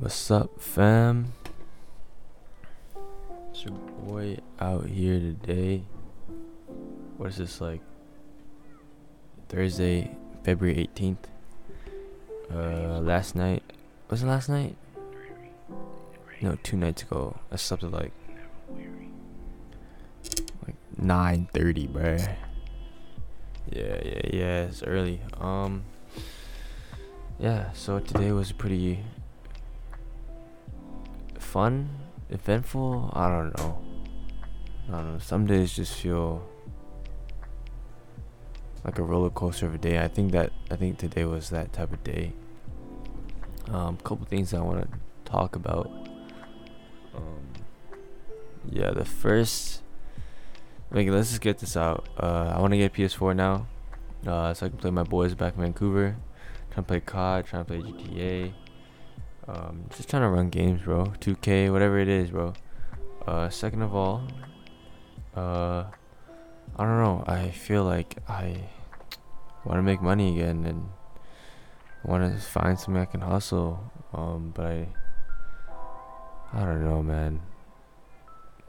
What's up, fam? It's your boy out here today. What is this like? Thursday, February 18th. Uh, last night. Was it last night? No, two nights ago. I slept at like like 9:30, bruh. Yeah, yeah, yeah. It's early. Um. Yeah. So today was pretty fun, eventful. I don't know. I don't know. Some days just feel like a roller coaster of a day. I think that I think today was that type of day. Um, couple things I want to talk about. Um, yeah, the first. Let's just get this out. Uh, I want to get PS4 now, uh, so I can play my boys back in Vancouver. Trying to play COD, trying to play GTA. Um, just trying to run games, bro. 2K, whatever it is, bro. Uh, second of all, uh, I don't know. I feel like I want to make money again and want to find something I can hustle. Um, but I, I don't know, man.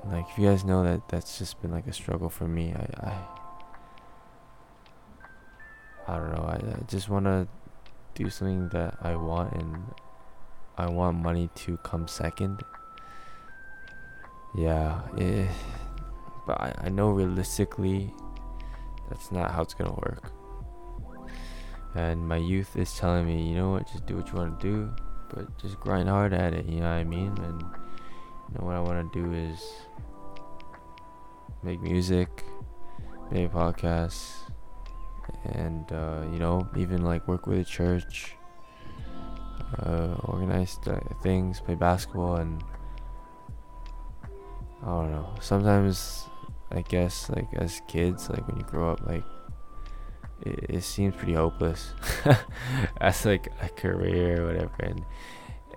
Like, if you guys know that that's just been like a struggle for me. I, I, I don't know. I, I just want to do something that I want and I want money to come second. Yeah, eh, but I, I know realistically that's not how it's gonna work. And my youth is telling me, you know what, just do what you want to do, but just grind hard at it, you know what I mean? And you know what I want to do is make music, make podcasts, and uh, you know, even like work with a church uh, organize things, play basketball, and I don't know. Sometimes, I guess, like as kids, like when you grow up, like it, it seems pretty hopeless as like a career or whatever. And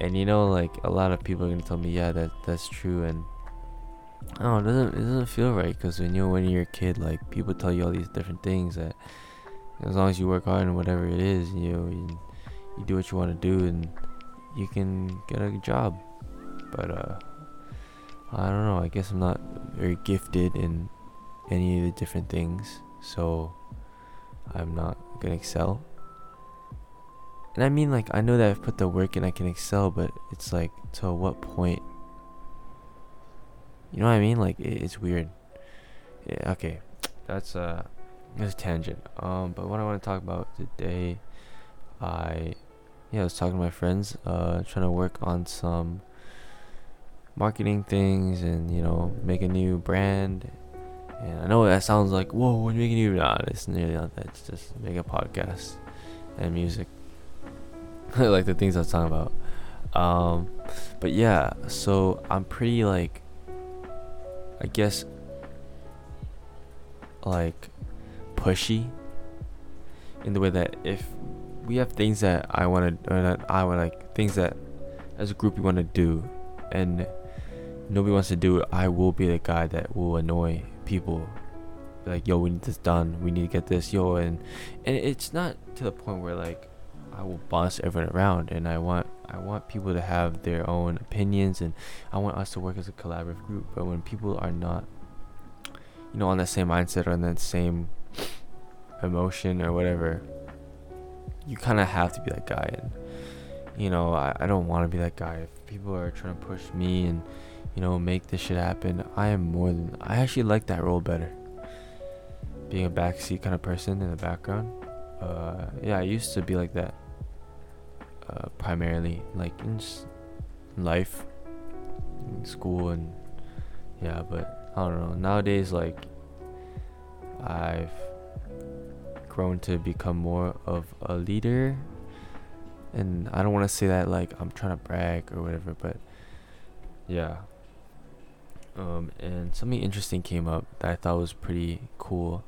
and you know, like a lot of people are gonna tell me, yeah, that that's true, and oh, it doesn't it doesn't feel right because when you when you're a kid, like people tell you all these different things that as long as you work hard and whatever it is, you know. You, you do what you want to do and you can get a job. But uh, I don't know. I guess I'm not very gifted in any of the different things, so I'm not gonna excel. And I mean, like, I know that I've put the work in, I can excel, but it's like, to what point? You know what I mean? Like, it, it's weird. Yeah, okay. That's, uh, that's a tangent. Um, but what I want to talk about today, I yeah, I was talking to my friends, uh, trying to work on some marketing things and you know make a new brand. And I know that sounds like whoa, we're making new. Nah, it's nearly not that. It's just make a podcast and music, like the things I was talking about. Um, but yeah, so I'm pretty like, I guess, like pushy in the way that if we have things that I want to, that I want like things that as a group we want to do, and nobody wants to do it. I will be the guy that will annoy people. Like, yo, we need this done. We need to get this, yo, and and it's not to the point where like I will boss everyone around, and I want I want people to have their own opinions, and I want us to work as a collaborative group. But when people are not, you know, on that same mindset or on that same emotion or whatever, you kind of have to be that guy and you know I, I don't want to be that guy. If people are trying to push me and you know make this shit happen i am more than i actually like that role better. Being a backseat kind of person in the background uh yeah i used to be like that uh primarily like in life in school and yeah but i don't know. Nowadays like i've grown to become more of a leader and I don't want to say that like I'm trying to brag or whatever, but yeah. Um, and something interesting came up that I thought was pretty cool.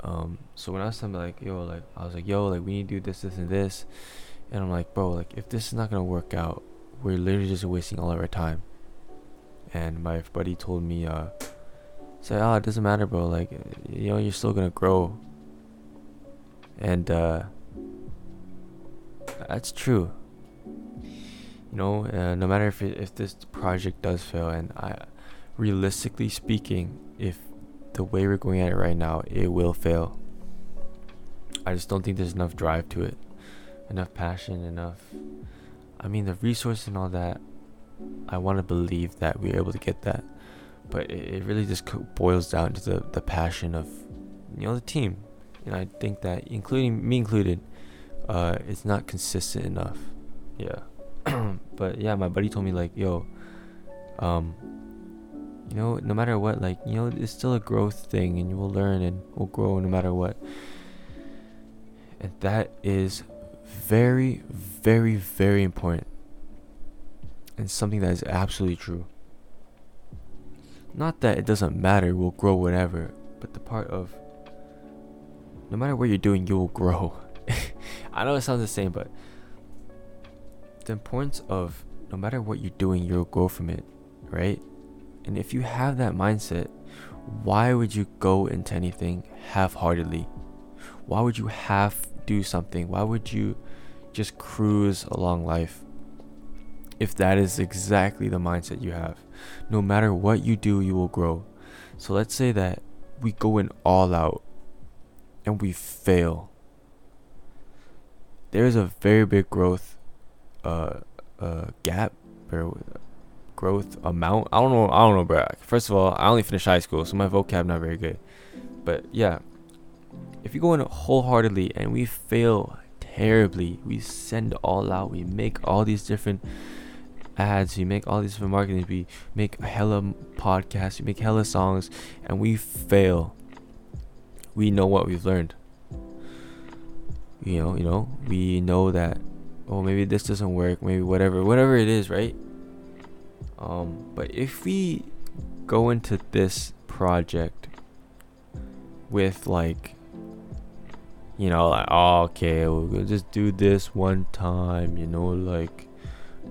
Um, so when I was telling like, yo, like I was like, yo, like we need to do this, this, and this, and I'm like, bro, like if this is not gonna work out, we're literally just wasting all of our time. And my buddy told me, uh, say, oh, it doesn't matter, bro. Like, you know, you're still gonna grow and uh, that's true. you know, uh, no matter if it, if this project does fail, and I, realistically speaking, if the way we're going at it right now, it will fail. I just don't think there's enough drive to it, enough passion, enough. I mean, the resource and all that. I want to believe that we're able to get that, but it, it really just boils down to the the passion of, you know, the team. And I think that, including me included, uh, it's not consistent enough. Yeah. but yeah, my buddy told me like, yo, um, you know, no matter what, like, you know, it's still a growth thing, and you will learn and will grow no matter what. And that is very, very, very important, and something that is absolutely true. Not that it doesn't matter, we'll grow whatever, but the part of no matter what you're doing, you will grow. I know it sounds the same, but the importance of no matter what you're doing, you'll grow from it, right? And if you have that mindset, why would you go into anything half heartedly? Why would you half do something? Why would you just cruise along life? If that is exactly the mindset you have, no matter what you do, you will grow. So let's say that we go in all out and we fail. There is a very big growth uh, uh, gap or growth amount. I don't know. I don't know, bro. First of all, I only finished high school, so my vocab not very good. But yeah, if you go in wholeheartedly and we fail terribly, we send all out. We make all these different ads. We make all these different marketing. We make hella podcasts. We make hella songs, and we fail. We know what we've learned. You know, you know, we know that oh maybe this doesn't work maybe whatever whatever it is right um but if we go into this project with like you know like oh, okay we'll just do this one time you know like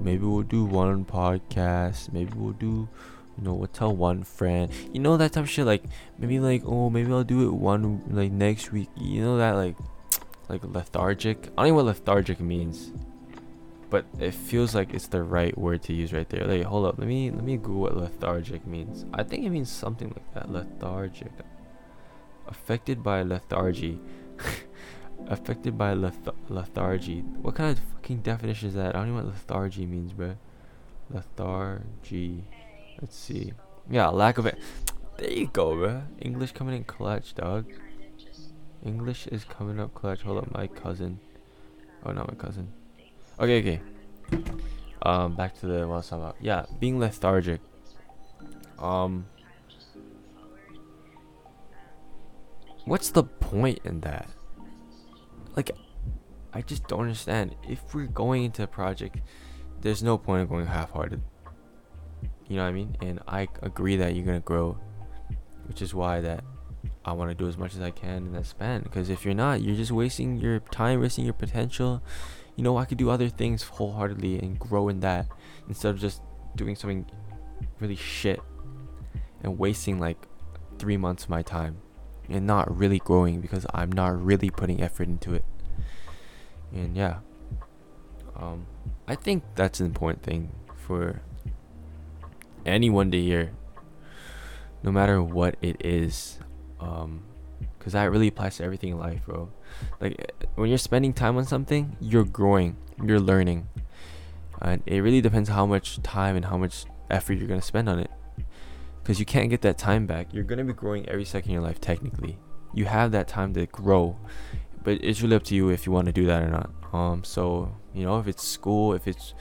maybe we'll do one podcast maybe we'll do you know we'll tell one friend you know that type of shit like maybe like oh maybe i'll do it one like next week you know that like like lethargic. I don't know what lethargic means, but it feels like it's the right word to use right there. Like, hold up, let me let me Google what lethargic means. I think it means something like that. Lethargic, affected by lethargy, affected by leth- lethargy. What kind of fucking definition is that? I don't know what lethargy means, bro. Lethargy. Let's see. Yeah, lack of it. There you go, bro. English coming in clutch, dog. English is coming up clutch. Hold up, my cousin. Oh, not my cousin. Okay, okay. Um, back to the I about. Yeah, being lethargic. Um, what's the point in that? Like, I just don't understand. If we're going into a project, there's no point in going half-hearted. You know what I mean? And I agree that you're gonna grow, which is why that I want to do as much as I can in that span. Because if you're not, you're just wasting your time, wasting your potential. You know, I could do other things wholeheartedly and grow in that instead of just doing something really shit and wasting like three months of my time and not really growing because I'm not really putting effort into it. And yeah, um, I think that's an important thing for anyone to hear, no matter what it is um because that really applies to everything in life bro. Like when you're spending time on something you're growing you're learning and it really depends how much time and how much effort you're to spend on it. Because you can't get that time back. You're to be growing every second of your life technically. You have that time to grow but it's really up to you if you want to do that or not. Um so you know if it's school if it's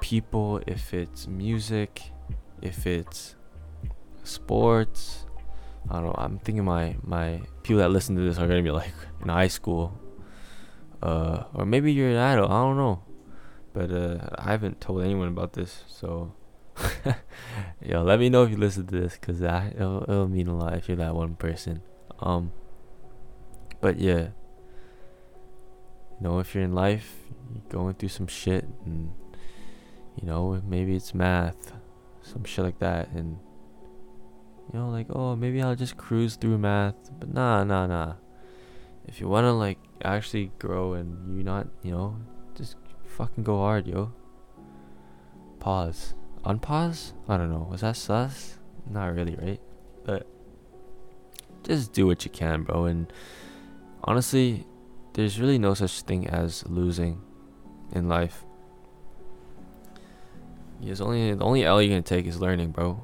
people if it's music if it's sports I don't know. I'm thinking my my people that listen to this are gonna be like in high school, uh, or maybe you're an adult. I don't know, but uh, I haven't told anyone about this. So, yo, let me know if you listen to this, cause that it'll, it'll mean a lot if you're that one person. Um, but yeah, you know, if you're in life, you're going through some shit, and you know, maybe it's math, some shit like that, and you know, like, oh, maybe I'll just cruise through math. But nah, nah, nah. If you want to, like, actually grow and you not, you know, just fucking go hard, yo. pause. Unpause? I don't know. Was that sus? Not really, right? But just do what you can, bro. And honestly, there's really no such thing as losing in life. It's only the only L you're gonna take is learning, bro.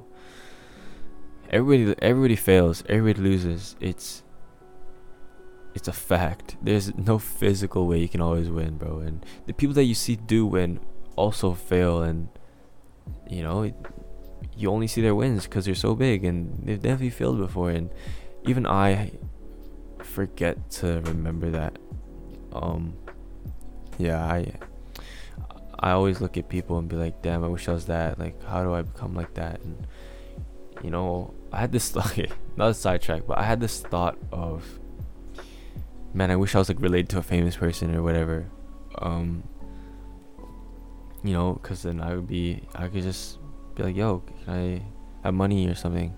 Everybody, everybody fails. Everybody loses. It's it's a fact. There's no physical way you can always win, bro. And the people that you see do win also fail, and you know, you only see their wins because they're so big, and they've definitely failed before. And even I forget to remember that. Um, yeah, I I always look at people and be like, damn, I wish I was that. Like, how do I become like that? And you know, I had this okay, not a sidetrack, but I had this thought of man, I wish I was like related to a famous person or whatever. Um, you know, because then I would be, I could just be like, yo, can I have money or something?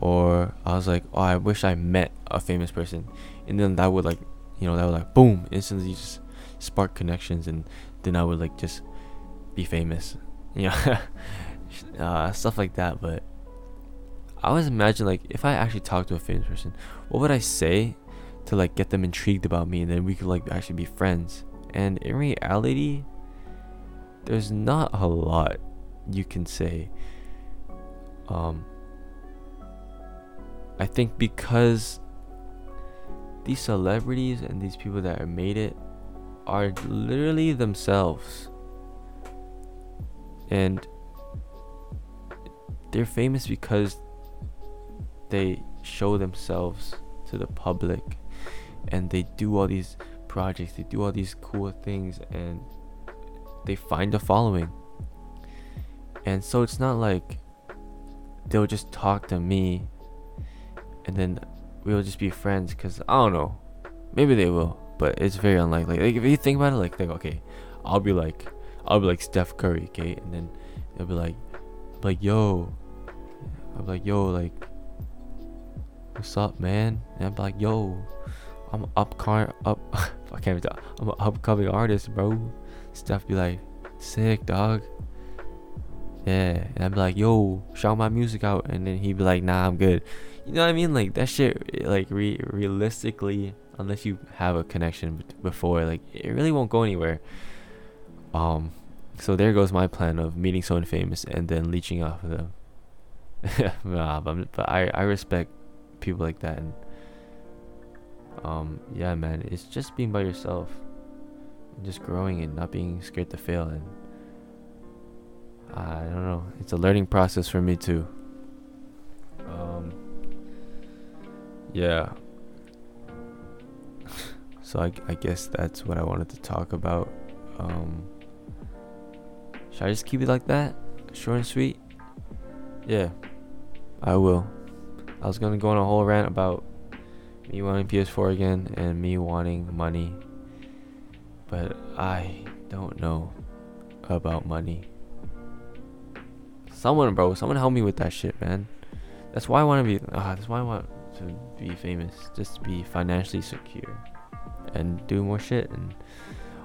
Or I was like, oh, I wish I met a famous person, and then that would like, you know, that would like boom, instantly just spark connections, and then I would like just be famous, you know, uh, stuff like that. But I always imagine like if I actually talked to a famous person, what would I say to like get them intrigued about me and then we could like actually be friends. And in reality, there's not a lot you can say. Um I think because these celebrities and these people that have made it are literally themselves. And they're famous because they show themselves to the public and they do all these projects, they do all these cool things, and they find a following. And so it's not like they'll just talk to me and then we'll just be friends because I don't know. Maybe they will, but it's very unlikely. Like if you think about it, like think, okay, I'll be like, I'll be like Steph Curry, okay, and then they'll be like, like yo, be like yo, like, what's up, man? And be like yo, I'm up car up I can't even talk. I'm an upcoming artist, bro. Stuff be like, sick dog. Yeah, and I'd be like, yo, shout my music out, and then he'd be like, nah, I'm good. You know what I mean? Like that shit, like re- realistically, unless you have a connection before, like it really won't go anywhere. Um, so there goes my plan of meeting someone famous and then leeching off of them. nah, but, but I I respect people like that and um, yeah, man, it's just being by yourself, and just growing and not being scared to fail. And I don't know, it's a learning process for me too. Um, yeah. So I, I guess that's what I wanted to talk about. Um, should I just keep it like that, short and sweet? Yeah, I will. I was gonna go on a whole rant about me wanting PS4 again and me wanting money. But I don't know about money. Someone, bro, someone help me with that shit, man. That's why I want to be. Uh, that's why I want to be famous, just to be financially secure and do more shit. And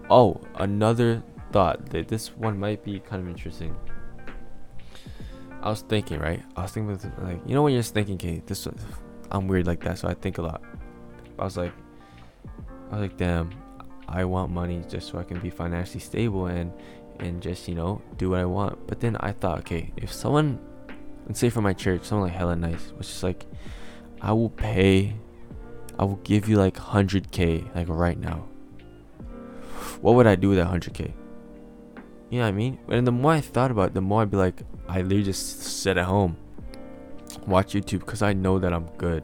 oh, another thought that this one might be kind of interesting. I was thinking, right? I was thinking, like, you know, when you're just thinking, okay, this I'm weird like that, so I think a lot. I was like, I was like, damn, I want money just so I can be financially stable and and just you know do what I want. But then I thought, okay, if someone, let's say from my church, someone like hella nice, was just like, I will pay, I will give you like 100k like right now. What would I do with that 100k? You know what I mean? And the more I thought about it, the more I'd be like, I literally just sit at home watch YouTube because I know that I'm good.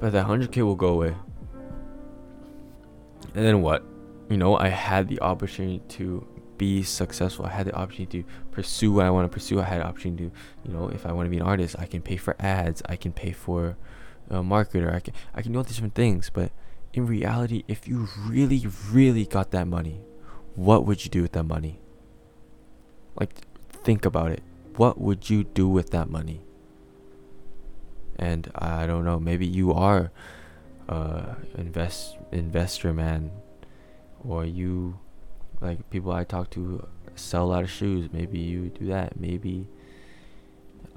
But that 100k will go away. And then what? You know, I had the opportunity to be successful. I had the opportunity to pursue what I want to pursue. I had the opportunity to, you know, if I want to be an artist, I can pay for ads. I can pay for a marketer. I can I can do all these different things. But in reality, if you really, really got that money, what would you do with that money? Like, think about it. What would you do with that money? and I don't know, maybe you are uh invest investor man or you like people I talk to sell a lot of shoes. Maybe you do that. Maybe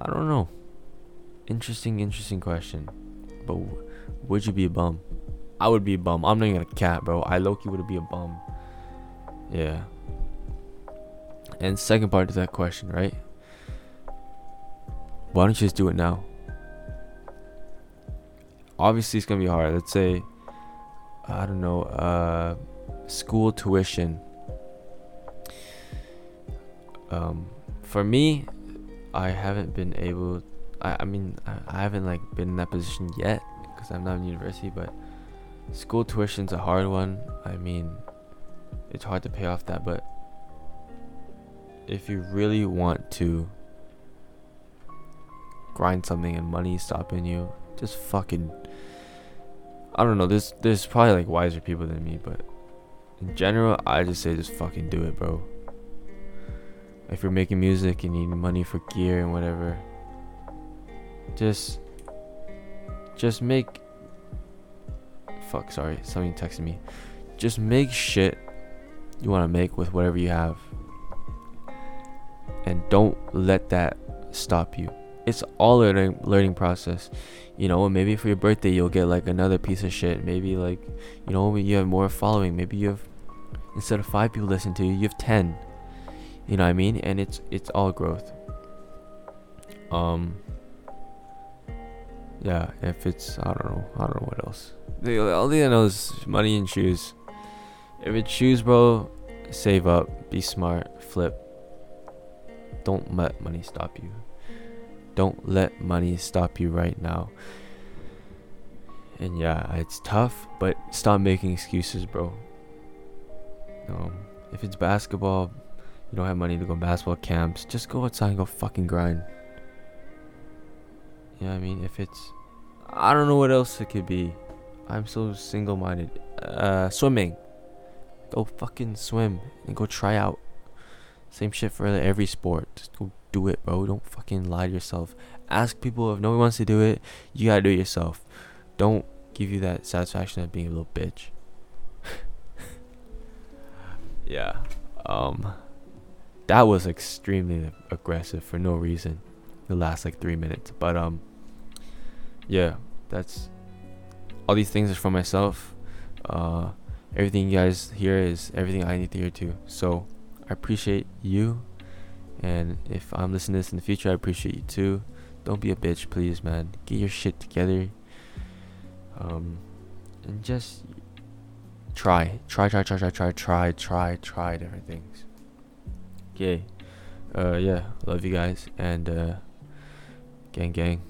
I don't know. Interesting, interesting question. But would you be a bum? I would be a bum. I'm not even a cat, bro. I Loki would be a bum. Yeah. And second part to that question, right? Why don't you just do it now? Obviously, it's gonna be hard. Let's say, I don't know, uh, school tuition. Um, for me, I haven't been able. I, I mean, I, I haven't like been in that position yet because I'm not in university. But school tuition's a hard one. I mean, it's hard to pay off that. But if you really want to grind something and money stopping you, just fucking. I don't know. There's there's probably like wiser people than me, but in general, I just say just fucking do it, bro if you're making music and you need money for gear and whatever just just make fuck sorry somebody texted me just make shit you want to make with whatever you have and don't let that stop you it's all learning learning process you know maybe for your birthday you'll get like another piece of shit maybe like you know you have more following maybe you have instead of five people listen to you you have 10 you know what I mean? And it's it's all growth. Um. Yeah, if it's I don't know, I don't know what else. The only I know is money and shoes. If it's shoes, bro, save up, be smart, flip. Don't let money stop you. Don't let money stop you right now. And yeah, it's tough, but stop making excuses, bro. Um, if it's basketball, you don't have money to go basketball camps, just go outside and go fucking grind. What I mean? If it's I don't know what else it could be. I'm so single minded. Uh swimming. Go fucking swim and go try out. Same shit for every sport. Just go do it, bro. Don't fucking lie to yourself. Ask people if no one wants to do it, you gotta do it yourself. Don't give you that satisfaction of being a little bitch. yeah. Um that was extremely aggressive for no reason. The last like three minutes, but um, yeah, that's all these things are for myself. Uh, everything you guys hear is everything I need to hear too. So I appreciate you, and if I'm listening to this in the future, I appreciate you too. Don't be a bitch, please, man. Get your shit together. Um, and just try, try, try, try, try, try, try, try, try different things. Okay. Uh, yeah. Love you guys. And, uh, gang, gang.